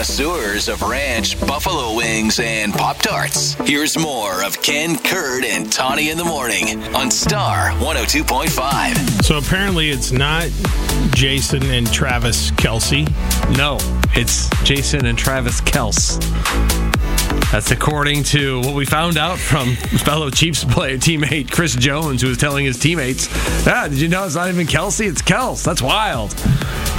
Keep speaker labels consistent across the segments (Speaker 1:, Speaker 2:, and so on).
Speaker 1: connoisseurs of ranch, buffalo wings, and Pop Tarts. Here's more of Ken, Kurt, and Tawny in the morning on Star 102.5.
Speaker 2: So apparently it's not Jason and Travis Kelce.
Speaker 3: No, it's Jason and Travis Kels. That's according to what we found out from fellow Chiefs player teammate Chris Jones, who was telling his teammates, "Ah, did you know it's not even Kelce? It's Kels. That's wild."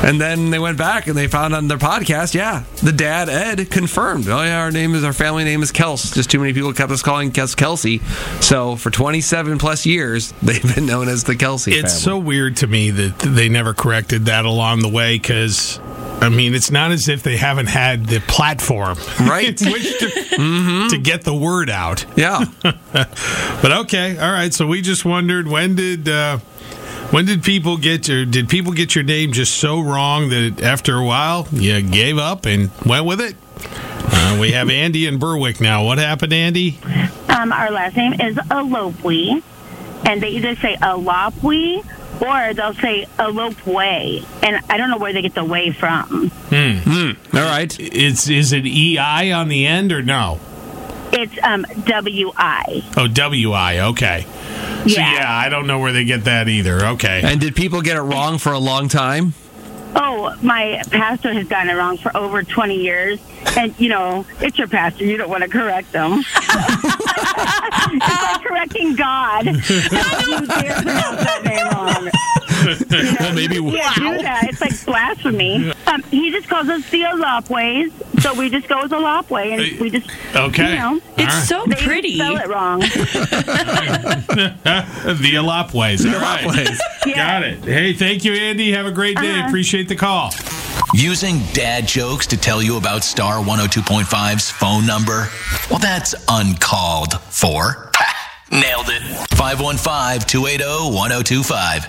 Speaker 3: And then they went back and they found on their podcast, yeah, the dad Ed confirmed. Oh yeah, our name is our family name is Kels. Just too many people kept us calling Kes Kelce. So for 27 plus years, they've been known as the Kelce.
Speaker 2: It's so weird to me that they never corrected that along the way because. I mean, it's not as if they haven't had the platform,
Speaker 3: Right.
Speaker 2: in which to, to get the word out.
Speaker 3: yeah.
Speaker 2: But okay, all right. So we just wondered when did uh, when did people get your did people get your name just so wrong that after a while you gave up and went with it? Uh, we have Andy in Berwick now. What happened, Andy?
Speaker 4: Um, our last name is Alopwe, and they either say Alopwe or they'll say elope way, and I don't know where they get the way from.
Speaker 3: All right.
Speaker 2: It's is it E I on the end or no?
Speaker 4: It's um, W I.
Speaker 2: Oh, W I. Okay. Yeah. So
Speaker 4: Yeah.
Speaker 2: yeah, I don't know where they get that either. Okay.
Speaker 3: And did people get it wrong for a long time?
Speaker 4: Oh, my pastor has gotten it wrong for over 20 years. And, you know, it's your pastor. You don't want to correct them. it's like correcting God. you dare pronounce that name wrong.
Speaker 2: Well, maybe.
Speaker 4: You can't do that. It's like blasphemy. Um, he just calls us the Alopways, so we just go with Alopway, and we just,
Speaker 2: Okay.
Speaker 4: you know,
Speaker 5: It's
Speaker 2: All
Speaker 5: so
Speaker 4: they even
Speaker 5: pretty.
Speaker 4: spell it wrong.
Speaker 2: The Alopways. All right.
Speaker 4: Yeah.
Speaker 2: Got it. Hey, thank you, Andy. Have a great day.
Speaker 4: Uh-huh.
Speaker 2: Appreciate the call.
Speaker 1: Using dad jokes to tell you about Star 102.5's phone number? Well, that's uncalled for. Nailed it. 515 280 1025.